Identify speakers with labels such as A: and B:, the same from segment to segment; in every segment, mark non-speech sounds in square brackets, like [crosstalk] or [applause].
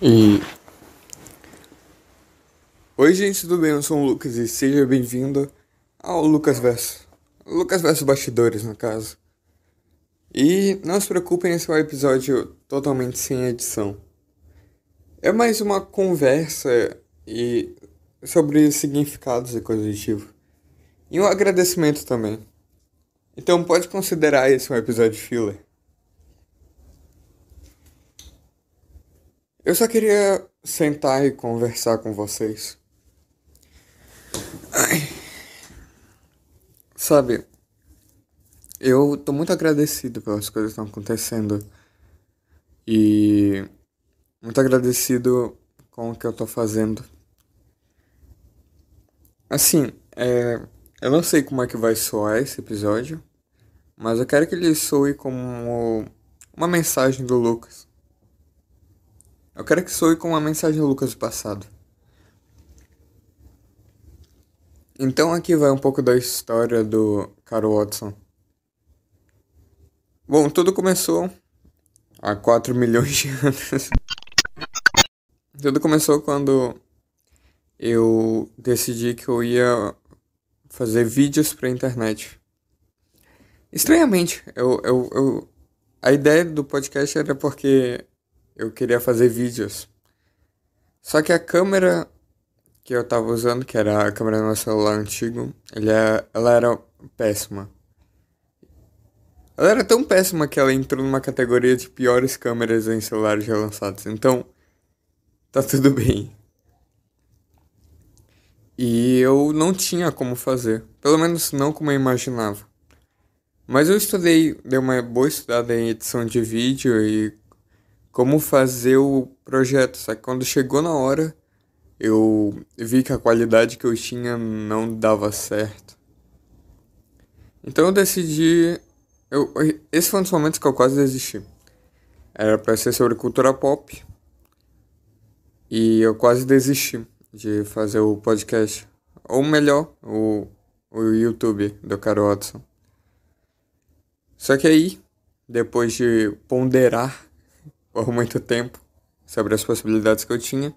A: E. Oi, gente, tudo bem? Eu sou o Lucas e seja bem-vindo ao Lucas Verso. Lucas Verso Bastidores, no caso. E não se preocupem, esse é um episódio totalmente sem edição. É mais uma conversa e sobre significados e coisas do tipo. E um agradecimento também. Então pode considerar esse um episódio filler. Eu só queria sentar e conversar com vocês. Ai. Sabe, eu tô muito agradecido pelas coisas que estão acontecendo. E muito agradecido com o que eu tô fazendo. Assim, é, eu não sei como é que vai soar esse episódio, mas eu quero que ele soe como uma mensagem do Lucas. Eu quero que soe com uma mensagem Lucas do passado. Então aqui vai um pouco da história do Carl Watson. Bom, tudo começou há 4 milhões de anos. tudo começou quando eu decidi que eu ia fazer vídeos pra internet. Estranhamente, eu, eu, eu, a ideia do podcast era porque eu queria fazer vídeos. Só que a câmera que eu tava usando, que era a câmera do meu celular antigo, é, ela era péssima. Ela era tão péssima que ela entrou numa categoria de piores câmeras em celulares já lançados. Então, tá tudo bem. E eu não tinha como fazer. Pelo menos não como eu imaginava. Mas eu estudei, dei uma boa estudada em edição de vídeo e como fazer o projeto. Só que quando chegou na hora, eu vi que a qualidade que eu tinha não dava certo. Então eu decidi. Eu, esse foi um dos momentos que eu quase desisti. Era para ser sobre cultura pop. E eu quase desisti de fazer o podcast. Ou melhor, o, o YouTube do Caro Watson. Só que aí, depois de ponderar por muito tempo sobre as possibilidades que eu tinha.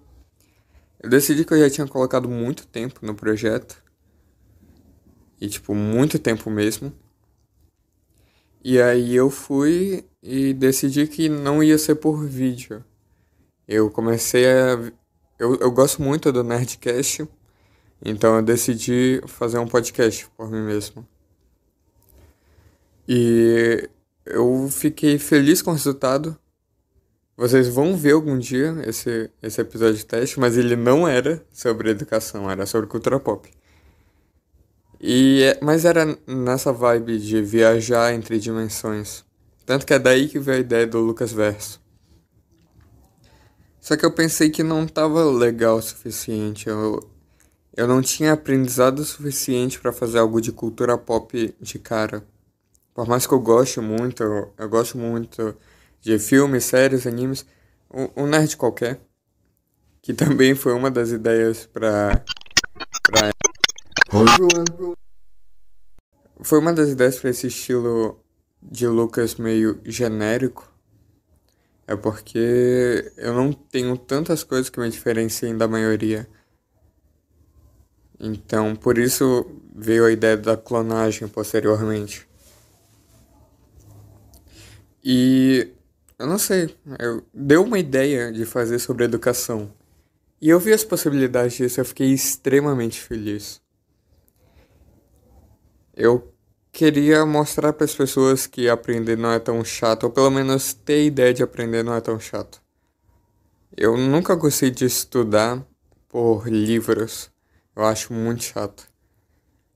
A: Eu decidi que eu já tinha colocado muito tempo no projeto. E, tipo, muito tempo mesmo. E aí eu fui e decidi que não ia ser por vídeo. Eu comecei a. Eu, eu gosto muito do Nerdcast, então eu decidi fazer um podcast por mim mesmo. E eu fiquei feliz com o resultado, vocês vão ver algum dia esse, esse episódio de teste, mas ele não era sobre educação, era sobre cultura pop. E, é, mas era nessa vibe de viajar entre dimensões. Tanto que é daí que veio a ideia do Lucas Verso. Só que eu pensei que não tava legal o suficiente. Eu, eu não tinha aprendizado suficiente para fazer algo de cultura pop de cara. Por mais que eu goste muito, eu, eu gosto muito de filmes, séries, animes, um, um nerd qualquer, que também foi uma das ideias para pra... Foi uma das ideias para esse estilo de Lucas meio genérico. É porque eu não tenho tantas coisas que me diferenciem da maioria. Então, por isso veio a ideia da clonagem posteriormente. E eu não sei. Eu, deu uma ideia de fazer sobre educação. E eu vi as possibilidades disso, eu fiquei extremamente feliz. Eu queria mostrar para as pessoas que aprender não é tão chato, ou pelo menos ter ideia de aprender não é tão chato. Eu nunca gostei de estudar por livros. Eu acho muito chato.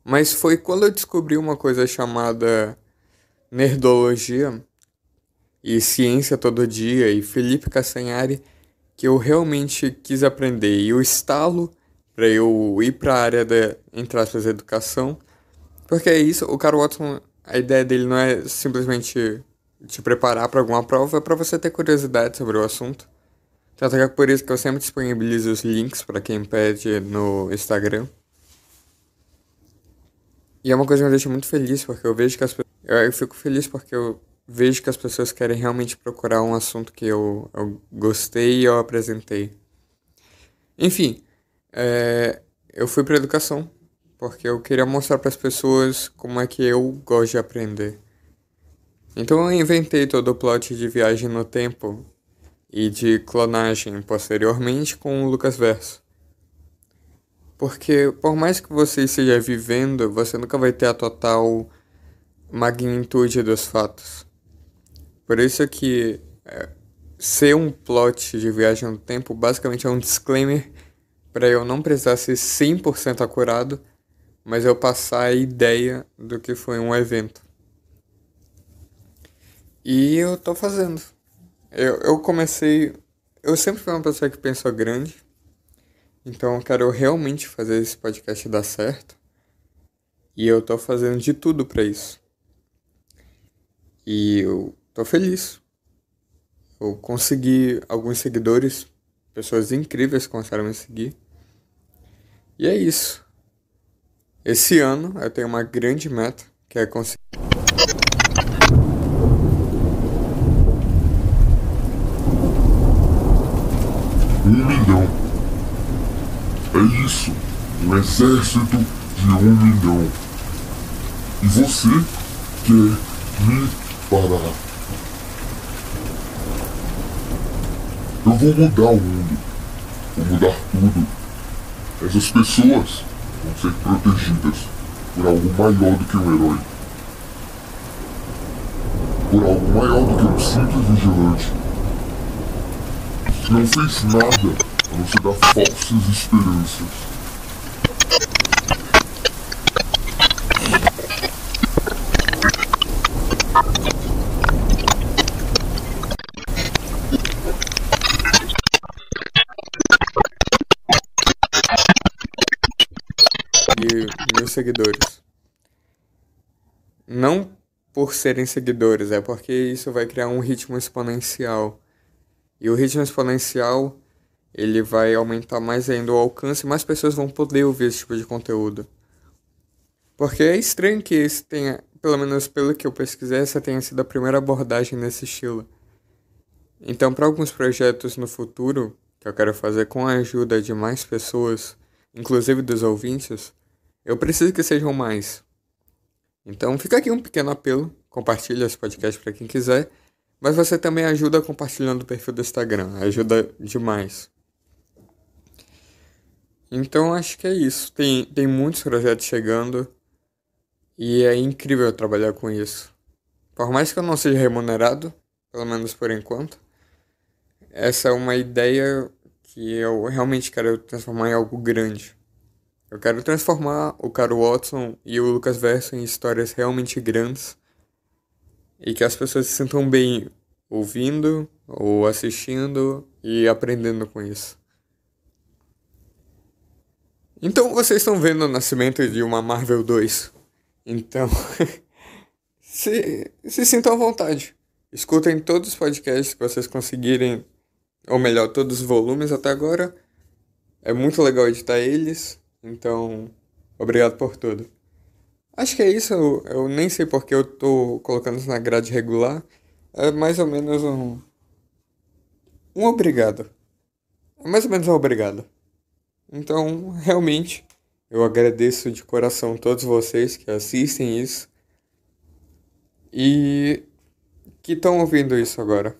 A: Mas foi quando eu descobri uma coisa chamada nerdologia e Ciência Todo Dia e Felipe Castanhari que eu realmente quis aprender. E o estalo para eu ir para a área da, entre aspas, educação. Porque é isso, o Carl Watson, a ideia dele não é simplesmente te preparar para alguma prova, é para você ter curiosidade sobre o assunto. Tanto que é por isso que eu sempre disponibilizo os links para quem pede no Instagram. E é uma coisa que me deixa muito feliz, porque eu vejo que as pessoas. Eu fico feliz porque eu vejo que as pessoas querem realmente procurar um assunto que eu, eu gostei e eu apresentei. Enfim, é, eu fui para educação porque eu queria mostrar para as pessoas como é que eu gosto de aprender. Então eu inventei todo o plot de viagem no tempo e de clonagem posteriormente com o Lucas Verso. Porque por mais que você esteja vivendo, você nunca vai ter a total magnitude dos fatos. Por isso que é, ser um plot de viagem no tempo basicamente é um disclaimer para eu não precisar ser 100% acurado, mas eu passar a ideia do que foi um evento. E eu tô fazendo. Eu, eu comecei. Eu sempre fui uma pessoa que pensou grande. Então eu quero realmente fazer esse podcast dar certo. E eu tô fazendo de tudo para isso. E eu tô feliz. Eu consegui alguns seguidores, pessoas incríveis começaram a me seguir. E é isso. Esse ano eu tenho uma grande meta, que é conseguir
B: um milhão. É isso, um exército de um milhão. E você quer me parar. Eu vou mudar o mundo. Vou mudar tudo. Essas pessoas vão ser protegidas por algo maior do que um herói. Por algo maior do que um simples vigilante que não fez nada a não ser dar falsas esperanças.
A: E meus seguidores. Não por serem seguidores, é porque isso vai criar um ritmo exponencial e o ritmo exponencial ele vai aumentar mais ainda o alcance e mais pessoas vão poder ouvir esse tipo de conteúdo. Porque é estranho que esse tenha, pelo menos pelo que eu pesquisei, essa tenha sido a primeira abordagem nesse estilo. Então, para alguns projetos no futuro, que eu quero fazer com a ajuda de mais pessoas, inclusive dos ouvintes, eu preciso que sejam mais. Então, fica aqui um pequeno apelo, compartilhe esse podcast para quem quiser. Mas você também ajuda compartilhando o perfil do Instagram, ajuda demais. Então acho que é isso. Tem, tem muitos projetos chegando e é incrível trabalhar com isso. Por mais que eu não seja remunerado, pelo menos por enquanto, essa é uma ideia que eu realmente quero transformar em algo grande. Eu quero transformar o Caro Watson e o Lucas Verso em histórias realmente grandes e que as pessoas se sintam bem ouvindo ou assistindo e aprendendo com isso. Então vocês estão vendo o nascimento de uma Marvel 2. Então, [laughs] se, se sintam à vontade. Escutem todos os podcasts que vocês conseguirem, ou melhor, todos os volumes até agora. É muito legal editar eles, então obrigado por tudo. Acho que é isso, eu, eu nem sei porque eu tô colocando isso na grade regular. É mais ou menos um. Um obrigado. É mais ou menos um obrigado. Então, realmente, eu agradeço de coração todos vocês que assistem isso e que estão ouvindo isso agora.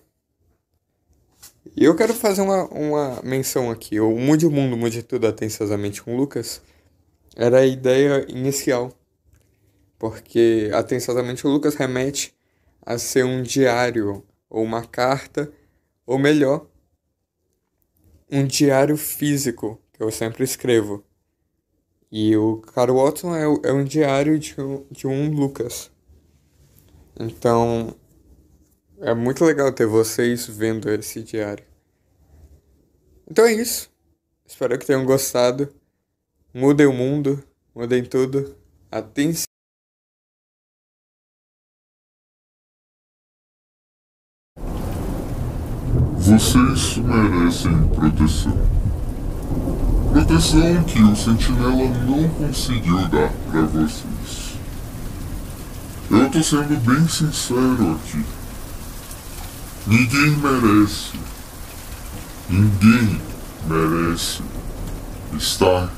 A: E eu quero fazer uma, uma menção aqui. O Mude o Mundo, Mude Tudo Atenciosamente com Lucas era a ideia inicial porque atenciosamente o Lucas remete a ser um diário ou uma carta, ou melhor, um diário físico que eu sempre escrevo. E o Caro Watson é, é um diário de de um Lucas. Então, é muito legal ter vocês vendo esse diário. Então é isso. Espero que tenham gostado. Mudem o mundo, mudem tudo. Atenção.
B: Vocês merecem proteção. Proteção que o Sentinela não conseguiu dar para vocês. Eu tô sendo bem sincero aqui. Ninguém merece. Ninguém merece estar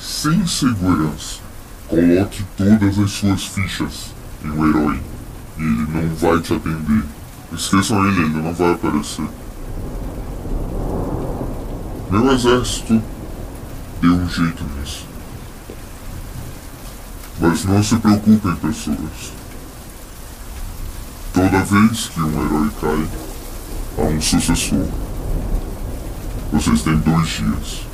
B: sem segurança. Coloque todas as suas fichas em um herói e ele não vai te atender. Esqueçam ele, ele não vai aparecer. Meu exército deu um jeito nisso. Mas não se preocupem, pessoas. Toda vez que um herói cai, há um sucessor. Vocês têm dois dias